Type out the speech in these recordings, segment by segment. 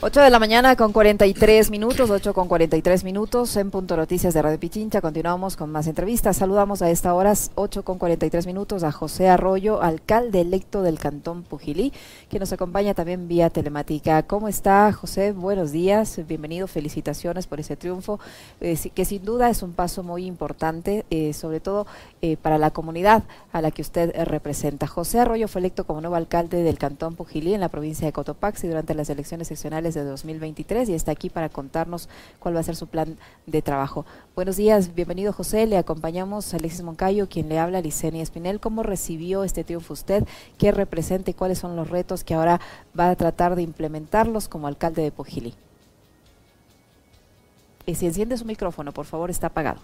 8 de la mañana con 43 minutos, 8 con 43 minutos en Punto Noticias de Radio Pichincha. Continuamos con más entrevistas. Saludamos a esta hora, 8 con 43 minutos, a José Arroyo, alcalde electo del Cantón Pujilí, que nos acompaña también vía telemática. ¿Cómo está, José? Buenos días, bienvenido, felicitaciones por ese triunfo, eh, que sin duda es un paso muy importante, eh, sobre todo eh, para la comunidad a la que usted representa. José Arroyo fue electo como nuevo alcalde del Cantón Pujilí en la provincia de Cotopaxi durante las elecciones seccionales de 2023 y está aquí para contarnos cuál va a ser su plan de trabajo. Buenos días, bienvenido José, le acompañamos a Alexis Moncayo, quien le habla, Licenia Espinel. ¿Cómo recibió este triunfo usted? ¿Qué representa y cuáles son los retos que ahora va a tratar de implementarlos como alcalde de Pojili? Y si enciende su micrófono, por favor, está apagado.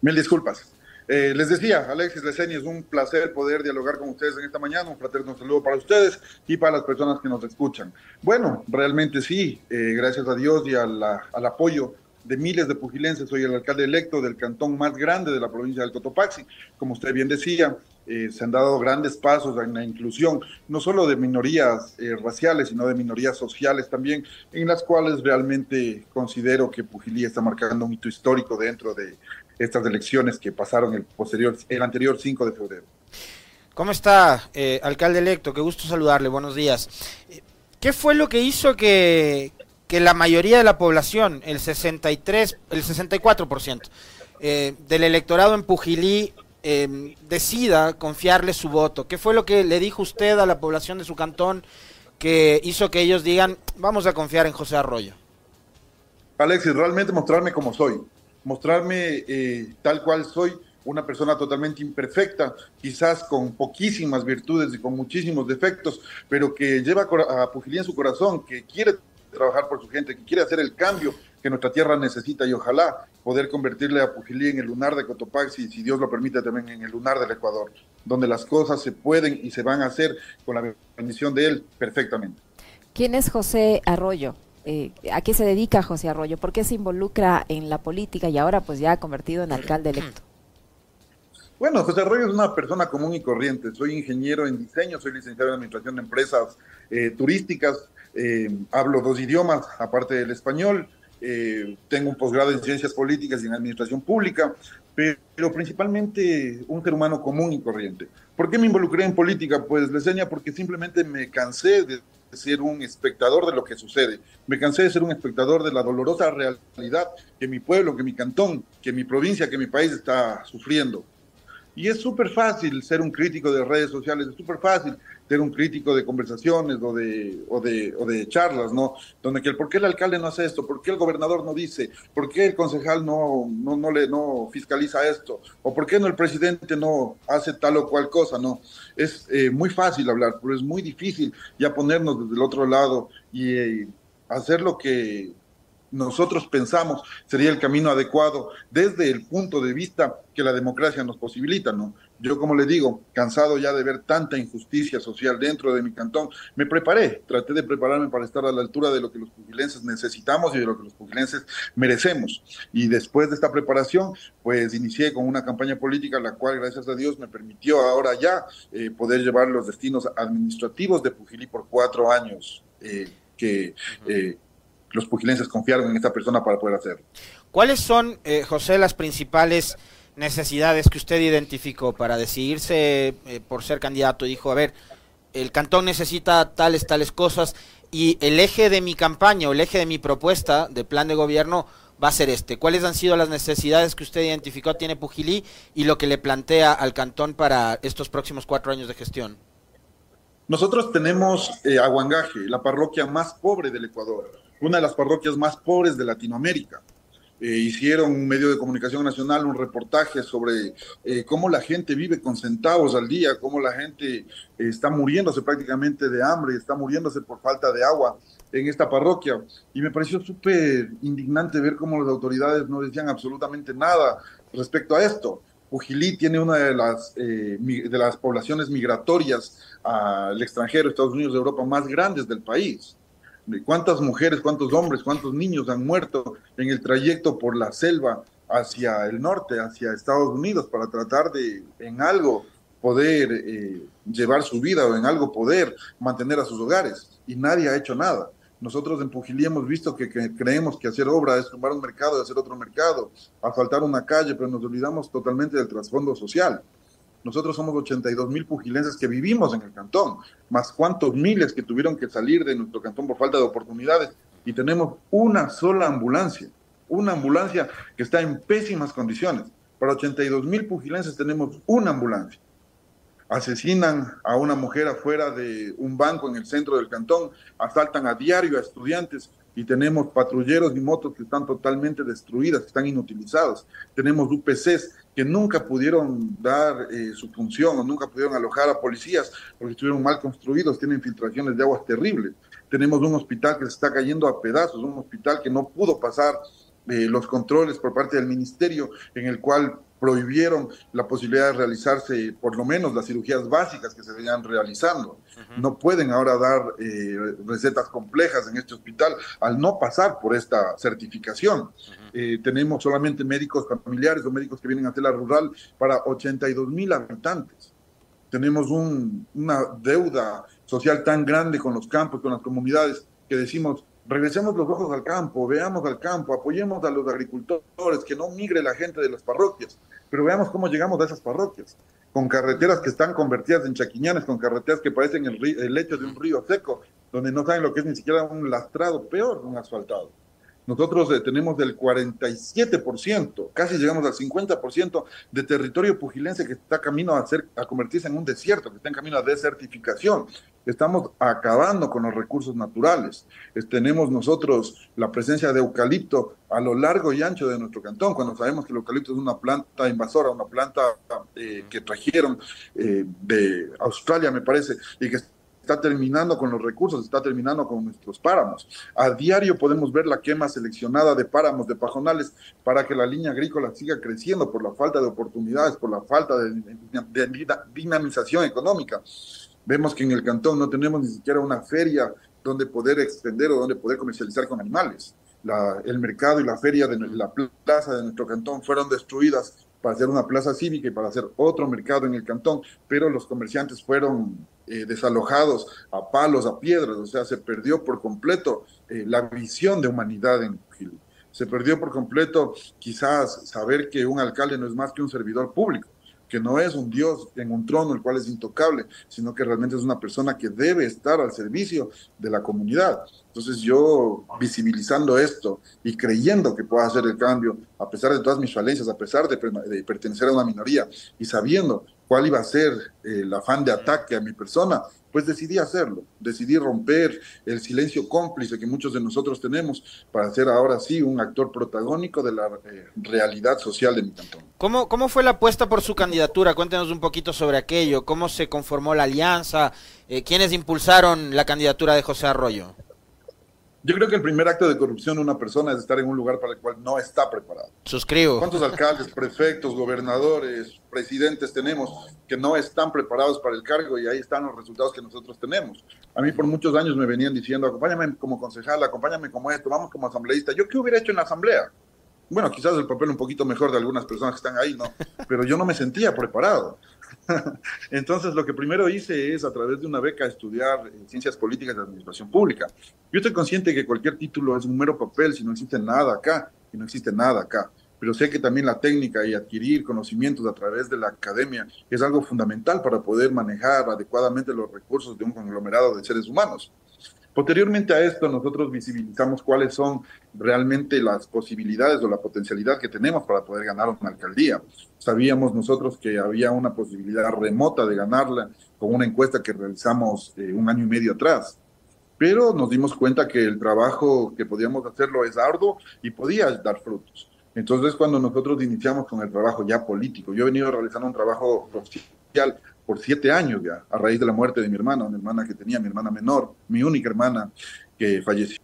Mil disculpas. Eh, les decía, Alexis Leseni, es un placer poder dialogar con ustedes en esta mañana, un fraterno saludo para ustedes y para las personas que nos escuchan. Bueno, realmente sí, eh, gracias a Dios y al apoyo de miles de pugilenses, soy el alcalde electo del cantón más grande de la provincia del Cotopaxi. Como usted bien decía, eh, se han dado grandes pasos en la inclusión, no solo de minorías raciales, sino de minorías sociales también, en las cuales realmente considero que Pujilí está marcando un hito histórico dentro de, estas elecciones que pasaron el posterior, el anterior 5 de febrero. ¿Cómo está, eh, alcalde electo? Qué gusto saludarle, buenos días. ¿Qué fue lo que hizo que, que la mayoría de la población, el 63, el 64% eh, del electorado en Pujilí, em, decida confiarle su voto? ¿Qué fue lo que le dijo usted a la población de su cantón que hizo que ellos digan, vamos a confiar en José Arroyo? Alexis, realmente mostrarme como soy mostrarme eh, tal cual soy, una persona totalmente imperfecta, quizás con poquísimas virtudes y con muchísimos defectos, pero que lleva a Pujilí en su corazón, que quiere trabajar por su gente, que quiere hacer el cambio que nuestra tierra necesita y ojalá poder convertirle a Pujilí en el lunar de Cotopaxi, si Dios lo permite también en el lunar del Ecuador, donde las cosas se pueden y se van a hacer con la bendición de él perfectamente. ¿Quién es José Arroyo? Eh, ¿a qué se dedica José Arroyo? ¿Por qué se involucra en la política y ahora pues ya ha convertido en alcalde electo? Bueno, José Arroyo es una persona común y corriente. Soy ingeniero en diseño, soy licenciado en administración de empresas eh, turísticas, eh, hablo dos idiomas aparte del español, tengo un posgrado en ciencias políticas y en administración pública, pero principalmente un ser humano común y corriente. ¿Por qué me involucré en política? Pues le enseña porque simplemente me cansé de ser un espectador de lo que sucede. Me cansé de ser un espectador de la dolorosa realidad que mi pueblo, que mi cantón, que mi provincia, que mi país está sufriendo. Y es súper fácil ser un crítico de redes sociales, es súper fácil ser un crítico de conversaciones o de, o de, o de charlas, ¿no? Donde que, ¿por qué el alcalde no hace esto? ¿Por qué el gobernador no dice? ¿Por qué el concejal no, no, no, le, no fiscaliza esto? ¿O por qué no el presidente no hace tal o cual cosa? No, es eh, muy fácil hablar, pero es muy difícil ya ponernos desde el otro lado y eh, hacer lo que nosotros pensamos sería el camino adecuado desde el punto de vista que la democracia nos posibilita, ¿no? Yo, como le digo, cansado ya de ver tanta injusticia social dentro de mi cantón, me preparé, traté de prepararme para estar a la altura de lo que los pugilenses necesitamos y de lo que los pugilenses merecemos. Y después de esta preparación, pues inicié con una campaña política, la cual, gracias a Dios, me permitió ahora ya eh, poder llevar los destinos administrativos de Pujilí por cuatro años. Eh, que eh, los pugilenses confiaron en esta persona para poder hacerlo. ¿Cuáles son, eh, José, las principales necesidades que usted identificó para decidirse eh, por ser candidato? Dijo, a ver, el cantón necesita tales, tales cosas y el eje de mi campaña o el eje de mi propuesta de plan de gobierno va a ser este. ¿Cuáles han sido las necesidades que usted identificó tiene Pujilí y lo que le plantea al cantón para estos próximos cuatro años de gestión? Nosotros tenemos eh, Aguangaje, la parroquia más pobre del Ecuador una de las parroquias más pobres de Latinoamérica. Eh, hicieron un medio de comunicación nacional un reportaje sobre eh, cómo la gente vive con centavos al día, cómo la gente eh, está muriéndose prácticamente de hambre, está muriéndose por falta de agua en esta parroquia. Y me pareció súper indignante ver cómo las autoridades no decían absolutamente nada respecto a esto. Ujilí tiene una de las, de las poblaciones migratorias al extranjero, Estados Unidos, Europa, más grandes del país cuántas mujeres, cuántos hombres, cuántos niños han muerto en el trayecto por la selva hacia el norte, hacia Estados Unidos, para tratar de, en algo, poder eh, llevar su vida o en algo poder mantener a sus hogares y nadie ha hecho nada. Nosotros en Pujilí hemos visto que, creemos que hacer obra es tomar un mercado y hacer otro mercado, asfaltar una calle, pero nos olvidamos totalmente del trasfondo social. Nosotros somos 82 mil pugilenses que vivimos en el cantón, más cuántos miles que tuvieron que salir de nuestro cantón por falta de oportunidades y tenemos una sola ambulancia, una ambulancia que está en pésimas condiciones. Para 82 mil pugilenses tenemos una ambulancia asesinan a una mujer afuera de un banco en el centro del cantón, asaltan a diario a estudiantes y tenemos patrulleros y motos que están totalmente destruidas, que están inutilizadas. Tenemos UPCs que nunca pudieron dar eh, su función o nunca pudieron alojar a policías porque estuvieron mal construidos, tienen filtraciones de aguas terribles. Tenemos un hospital que se está cayendo a pedazos, un hospital que no pudo pasar eh, los controles por parte del ministerio, en el cual prohibieron la posibilidad de realizarse por lo menos las cirugías básicas que se venían realizando. No pueden ahora dar eh, recetas complejas en este hospital al no pasar por esta certificación. Eh, tenemos solamente médicos familiares o médicos que vienen a la rural para 82 mil habitantes. Tenemos una deuda social tan grande con los campos, con las comunidades, que decimos, regresemos los ojos al campo, veamos al campo, apoyemos a los agricultores, que no migre la gente de las parroquias, pero veamos cómo llegamos a esas parroquias, con carreteras que están convertidas en chaquiñanes, con carreteras que parecen el, el lecho de un río seco, donde no saben lo que es ni siquiera un lastrado, peor, un asfaltado. Nosotros eh, tenemos del 47%, casi llegamos al 50% de territorio pugilense que está camino a, ser, a convertirse en un desierto, que está en camino a desertificación. Estamos acabando con los recursos naturales. tenemos nosotros la presencia de eucalipto a lo largo y ancho de nuestro cantón, cuando sabemos que el eucalipto es una planta invasora, una planta eh, que trajeron eh, de Australia, me parece, y que está terminando con los recursos, está terminando con nuestros páramos. A diario podemos ver la quema seleccionada de páramos, de pajonales, para que la línea agrícola siga creciendo por la falta de oportunidades, por la falta de, dinamización económica. Vemos que en el cantón no tenemos ni siquiera una feria donde poder extender o donde poder comercializar con animales. el mercado y la feria de la plaza de nuestro cantón fueron destruidas para hacer una plaza cívica y para hacer otro mercado en el cantón, pero los comerciantes fueron eh, desalojados a palos, a piedras, o sea, se perdió por completo eh, la visión de humanidad en Chile. Se perdió por completo quizás saber que un alcalde no es más que un servidor público que no es un Dios en un trono el cual es intocable, sino que realmente es una persona que debe estar al servicio de la comunidad. Entonces yo visibilizando esto y creyendo que puedo hacer el cambio, a pesar de todas mis falencias, a pesar de, pertenecer a una minoría y sabiendo cuál iba a ser el afán de ataque a mi persona, pues decidí hacerlo, decidí romper el silencio cómplice que muchos de nosotros tenemos para ser ahora sí un actor protagónico de la eh, realidad social de mi cantón. ¿Cómo, ¿Cómo fue la apuesta por su candidatura? Cuéntenos un poquito sobre aquello, cómo se conformó la alianza, eh, quiénes impulsaron la candidatura de José Arroyo. Yo creo que el primer acto de corrupción de una persona es estar en un lugar para el cual no está preparado. Suscribo. ¿Cuántos alcaldes, prefectos, gobernadores, presidentes tenemos que no están preparados para el cargo y ahí están los resultados que nosotros tenemos? A mí por muchos años me venían diciendo, acompáñame como concejal, acompáñame como esto, vamos como asambleísta. ¿Yo qué hubiera hecho en la asamblea? Bueno, quizás el papel un poquito mejor de algunas personas que están ahí, ¿no? Pero yo no me sentía preparado. Entonces, lo que primero hice es, a través de una beca, estudiar eh, ciencias políticas de administración pública. Yo estoy consciente que cualquier título es un mero papel si no existe nada acá, y no existe nada acá. Pero sé que también la técnica y adquirir conocimientos a través de la academia es algo fundamental para poder manejar adecuadamente los recursos de un conglomerado de seres humanos. Posteriormente a esto, nosotros visibilizamos cuáles son realmente las posibilidades o la potencialidad que tenemos para poder ganar una alcaldía. Sabíamos nosotros que había una posibilidad remota de ganarla con una encuesta que realizamos eh, un año y medio atrás. Pero nos dimos cuenta que el trabajo que podíamos hacerlo es arduo y podía dar frutos. Entonces, cuando nosotros iniciamos con el trabajo ya político, yo he venido realizando un trabajo social por siete años ya, a raíz de la muerte de mi hermana, una hermana que tenía, mi hermana menor, mi única hermana que falleció,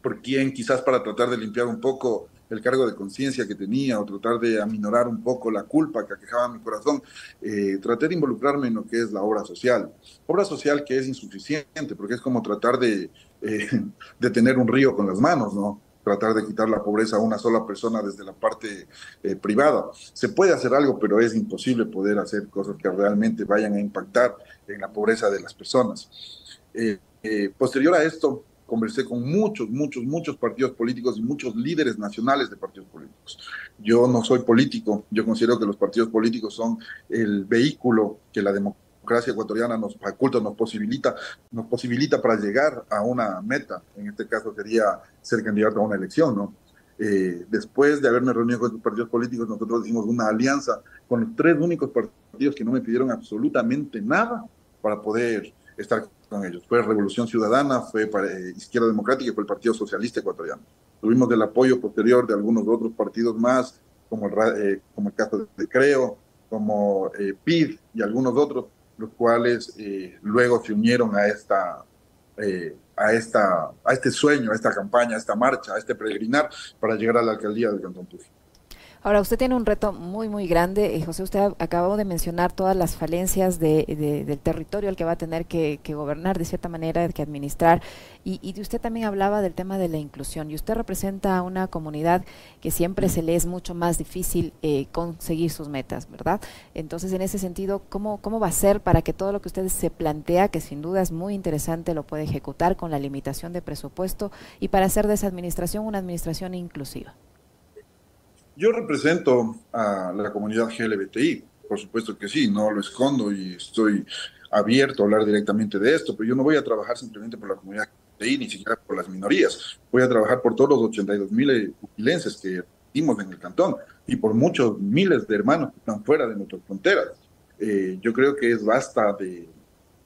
por quien quizás para tratar de limpiar un poco el cargo de conciencia que tenía o tratar de aminorar un poco la culpa que aquejaba mi corazón, eh, traté de involucrarme en lo que es la obra social. Obra social que es insuficiente, porque es como tratar de, eh, de tener un río con las manos, ¿no? Tratar de quitar la pobreza a una sola persona desde la parte eh, privada. Se puede hacer algo, pero es imposible poder hacer cosas que realmente vayan a impactar en la pobreza de las personas. Eh, eh, posterior a esto, conversé con muchos, muchos, muchos partidos políticos y muchos líderes nacionales de partidos políticos. Yo no soy político, yo considero que los partidos políticos son el vehículo que la democracia ecuatoriana nos faculta, nos posibilita, nos posibilita para llegar a una meta. En este caso sería ser candidato a una elección, ¿no? Eh, después de haberme reunido con los partidos políticos, nosotros hicimos una alianza con los tres únicos partidos que no me pidieron absolutamente nada para poder estar con ellos. Fue Revolución Ciudadana, fue eh, Izquierda Democrática y fue el Partido Socialista Ecuatoriano. Tuvimos el apoyo posterior de algunos otros partidos más, como el, eh, como el caso de Creo, como eh, PID y algunos otros, los cuales luego se unieron a esta, a, esta, a este sueño, a esta campaña, a esta marcha, a este peregrinar para llegar a la alcaldía del Cantón Puji. Ahora, usted tiene un reto muy, muy grande. Eh, José, usted acabó de mencionar todas las falencias de, del territorio al que va a tener que, gobernar de cierta manera, que administrar. Y, y, usted también hablaba del tema de la inclusión. Y usted representa a una comunidad que siempre se le es mucho más difícil eh, conseguir sus metas, ¿verdad? Entonces, en ese sentido, ¿cómo, ¿cómo va a ser para que todo lo que usted se plantea, que sin duda es muy interesante, lo pueda ejecutar con la limitación de presupuesto y para hacer de esa administración una administración inclusiva? Yo represento a la comunidad GLBTI, por supuesto que sí, no lo escondo y estoy abierto a hablar directamente de esto, pero yo no voy a trabajar simplemente por la comunidad GLBTI, ni siquiera por las minorías. Voy a trabajar por todos los 82 mil uquilenses que vivimos en el cantón y por muchos miles de hermanos que están fuera de nuestras fronteras. Eh, yo creo que es basta de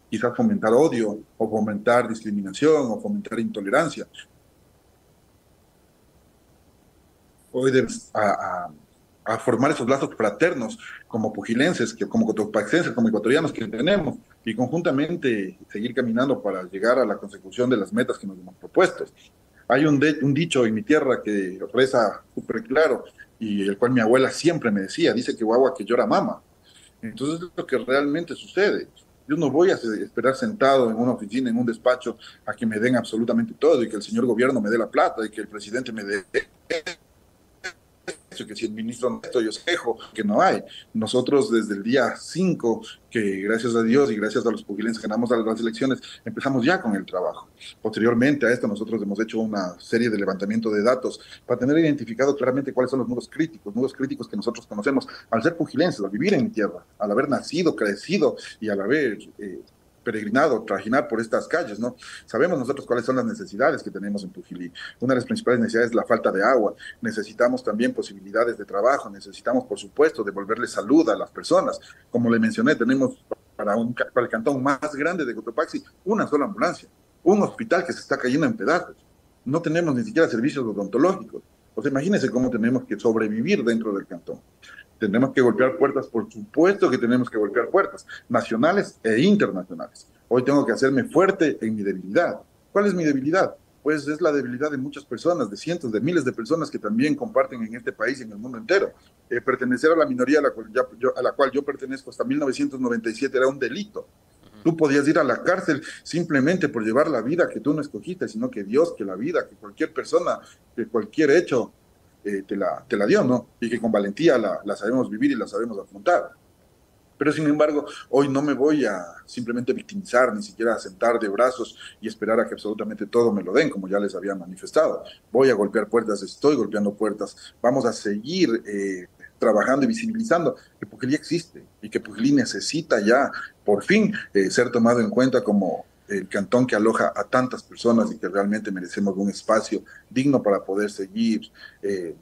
quizás fomentar odio o fomentar discriminación o fomentar intolerancia. Hoy a, a, formar esos lazos fraternos como pugilenses, que, como cotopaxenses, como ecuatorianos que tenemos, y conjuntamente seguir caminando para llegar a la consecución de las metas que nos hemos propuesto. Hay un, un dicho en mi tierra que reza súper claro y el cual mi abuela siempre me decía, dice que guagua que llora mama. Entonces es lo que realmente sucede. Yo no voy a esperar sentado en una oficina, en un despacho, a que me den absolutamente todo y que el señor gobierno me dé la plata y que el presidente me dé que si el ministro Neto y Osejo, que no hay. Nosotros desde el día 5, que gracias a Dios y gracias a los pugilenses ganamos las elecciones, empezamos ya con el trabajo. Posteriormente a esto nosotros hemos hecho una serie de levantamiento de datos para tener identificado claramente cuáles son los nudos críticos, nudos críticos que nosotros conocemos al ser pugilenses, al vivir en tierra, al haber nacido, crecido y al haber... Eh, peregrinado, trajinar por estas calles, ¿no? Sabemos nosotros cuáles son las necesidades que tenemos en Pujilí. Una de las principales necesidades es la falta de agua. Necesitamos también posibilidades de trabajo, necesitamos, por supuesto, devolverle salud a las personas. Como le mencioné, tenemos para, un, para el cantón más grande de Cotopaxi una sola ambulancia, un hospital que se está cayendo en pedazos. No tenemos ni siquiera servicios odontológicos. O sea, imagínense cómo tenemos que sobrevivir dentro del cantón. Tenemos que golpear puertas, por supuesto que tenemos que golpear puertas, nacionales e internacionales. Hoy tengo que hacerme fuerte en mi debilidad. ¿Cuál es mi debilidad? Pues es la debilidad de muchas personas, de cientos, de miles de personas que también comparten en este país y en el mundo entero. Eh, pertenecer a la minoría a la, cual yo, a la cual yo pertenezco hasta 1997 era un delito. Tú podías ir a la cárcel simplemente por llevar la vida que tú no escogiste, sino que Dios, que la vida, que cualquier persona, que cualquier hecho eh, te, la, te la dio, ¿no? Y que con valentía la, la sabemos vivir y la sabemos afrontar. Pero sin embargo, hoy no me voy a simplemente victimizar, ni siquiera a sentar de brazos y esperar a que absolutamente todo me lo den, como ya les había manifestado. Voy a golpear puertas, estoy golpeando puertas. Vamos a seguir eh, trabajando y visibilizando que Pujilí existe y que Pujilí necesita ya, por fin, eh, ser tomado en cuenta como el cantón que aloja a tantas personas y que realmente merecemos un espacio digno para poder seguir eh,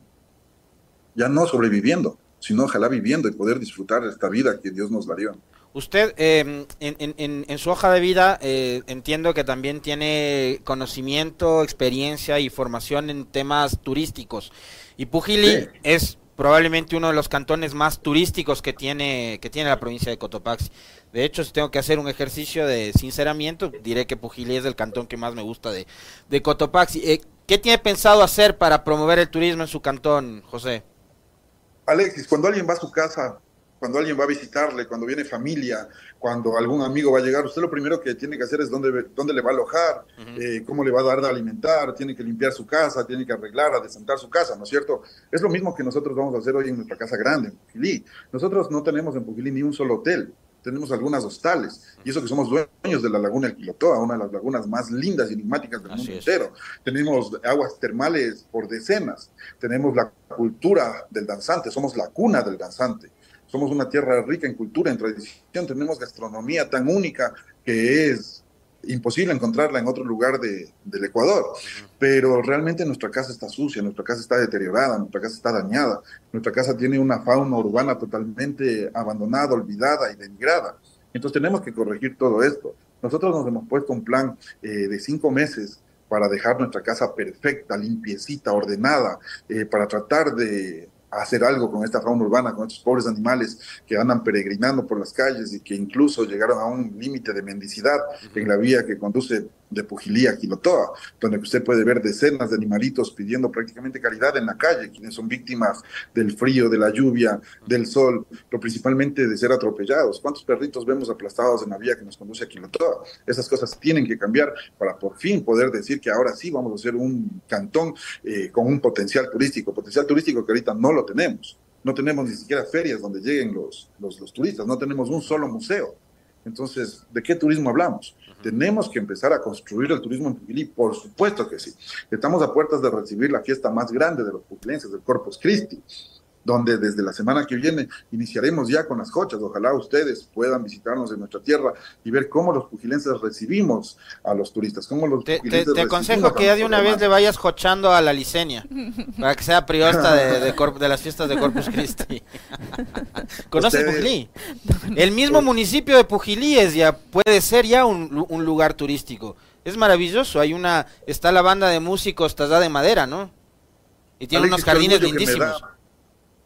ya no sobreviviendo, sino ojalá viviendo y poder disfrutar de esta vida que Dios nos dio. Usted em, en, su hoja de vida eh, entiendo que también tiene conocimiento, experiencia y formación en temas turísticos. Y Pujili es probablemente uno de los cantones más turísticos que tiene, que tiene la provincia de Cotopaxi. De hecho, si tengo que hacer un ejercicio de sinceramiento, diré que Pujilí es el cantón que más me gusta de, de Cotopaxi. Eh, ¿Qué tiene pensado hacer para promover el turismo en su cantón, José? Alexis, cuando alguien va a su casa cuando alguien va a visitarle, cuando viene familia, cuando algún amigo va a llegar, usted lo primero que tiene que hacer es dónde, dónde le va a alojar, eh, cómo le va a dar de alimentar, tiene que limpiar su casa, tiene que arreglar, adesantar su casa, ¿no es cierto? Es lo mismo que nosotros vamos a hacer hoy en nuestra casa grande, en Pujilí. Nosotros no tenemos en Pujilí ni un solo hotel, tenemos algunas hostales, y eso que somos dueños de la laguna El Quilotoa, una de las lagunas más lindas y enigmáticas del mundo entero. Tenemos aguas termales por decenas, tenemos la cultura del danzante, somos la cuna del danzante somos una tierra rica en cultura, en tradición, tenemos gastronomía tan única que es imposible encontrarla en otro lugar del Ecuador. Pero realmente nuestra casa está sucia, nuestra casa está deteriorada, nuestra casa está dañada, nuestra casa tiene una fauna urbana totalmente abandonada, olvidada y denigrada. Entonces tenemos que corregir todo esto. Nosotros nos hemos puesto un plan eh, de cinco meses para dejar nuestra casa perfecta, limpiecita, ordenada, eh, para tratar de hacer algo con esta fauna urbana, con estos pobres animales que andan peregrinando por las calles y que incluso llegaron a un límite de mendicidad en la vía que conduce de Pujilí a Quilotoa, donde usted puede ver decenas de animalitos pidiendo prácticamente caridad en la calle, quienes son víctimas del frío, de la lluvia, del sol, pero principalmente de ser atropellados. ¿Cuántos perritos vemos aplastados en la vía que nos conduce a Quilotoa? Esas cosas tienen que cambiar para por fin poder decir que ahora sí vamos a ser un cantón eh, con un potencial turístico, potencial turístico que ahorita no lo tenemos. No tenemos ni siquiera ferias donde lleguen los, los, los turistas, no tenemos un solo museo. Entonces, ¿de qué turismo hablamos? Tenemos que empezar a construir el turismo en Pujilí, por supuesto que sí. Estamos a puertas de recibir la fiesta más grande de los pugilenses, el Corpus Christi donde desde la semana que viene iniciaremos ya con las cochas. Ojalá ustedes puedan visitarnos en nuestra tierra y ver cómo los pugilenses recibimos a los turistas. Cómo los te, te, aconsejo que ya de una vez le vayas cochando a la licenia, para que sea priosta de, de, las fiestas de Corpus Christi. ¿Conoce Pujilí? El mismo pues municipio de Pujilí es ya, puede ser ya un, un lugar turístico. Es maravilloso, hay una, está la banda de músicos Tazá de Madera, ¿no? Y tiene unos jardines lindísimos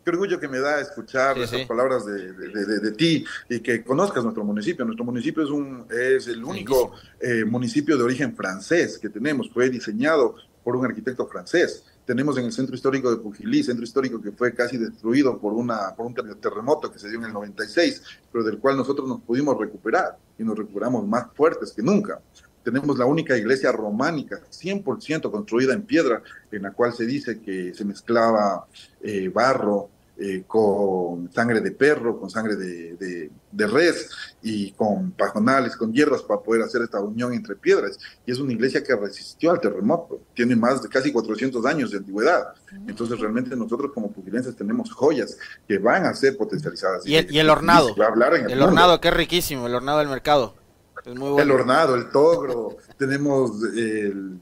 orgullo que me da escuchar esas palabras de, ti y que conozcas nuestro municipio. Nuestro municipio es, un, es el único eh, municipio de origen francés que tenemos. Fue diseñado por un arquitecto francés. Tenemos en el centro histórico de Pujilí, centro histórico que fue casi destruido por, una, por un terremoto que se dio en el 96, pero del cual nosotros nos pudimos recuperar y nos recuperamos más fuertes que nunca tenemos la única iglesia románica 100% construida en piedra, en la cual se dice que se mezclaba eh, barro, eh, con sangre de perro, con sangre de, de, res y con pajonales, con hierbas para poder hacer esta unión entre piedras. Y es una iglesia que resistió al terremoto, tiene más de casi 400 años de antigüedad. Entonces realmente nosotros como pugilenses tenemos joyas que van a ser potencializadas. Y el, y el hornado. el, hornado, que es riquísimo, el hornado del mercado. Es muy bueno. El hornado, el togro, tenemos el,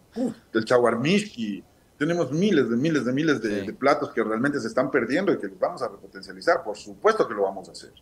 el chaguarmishki, tenemos miles de miles de miles de, platos que realmente se están perdiendo y que los vamos a repotencializar. Por supuesto que lo vamos a hacer.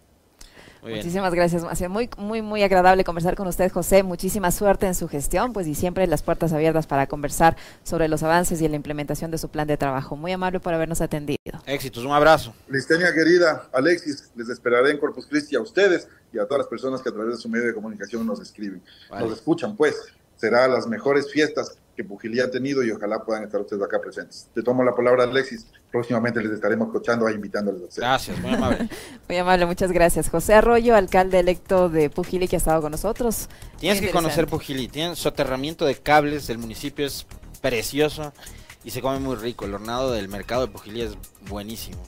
Muchísimas gracias, ha sido Muy, muy, muy agradable conversar con usted, José. Muchísima suerte en su gestión, pues y siempre las puertas abiertas para conversar sobre los avances y la implementación de su plan de trabajo. Muy amable por habernos atendido. Éxitos, un abrazo. Listenia querida, Alexis, les esperaré en Corpus Christi a ustedes y a todas las personas que a través de su medio de comunicación nos escriben, nos escuchan, pues. Será las mejores fiestas que Pujilí ha tenido y ojalá puedan estar ustedes acá presentes. Te tomo la palabra, Alexis. Próximamente les estaremos escuchando e invitándoles a ustedes. Gracias, muy amable. muy amable, muchas gracias. José Arroyo, alcalde electo de Pujilí, que ha estado con nosotros. Tienes que conocer Pujilí. Tiene soterramiento de cables del municipio es precioso y se come muy rico. El hornado del mercado de Pujilí es buenísimo.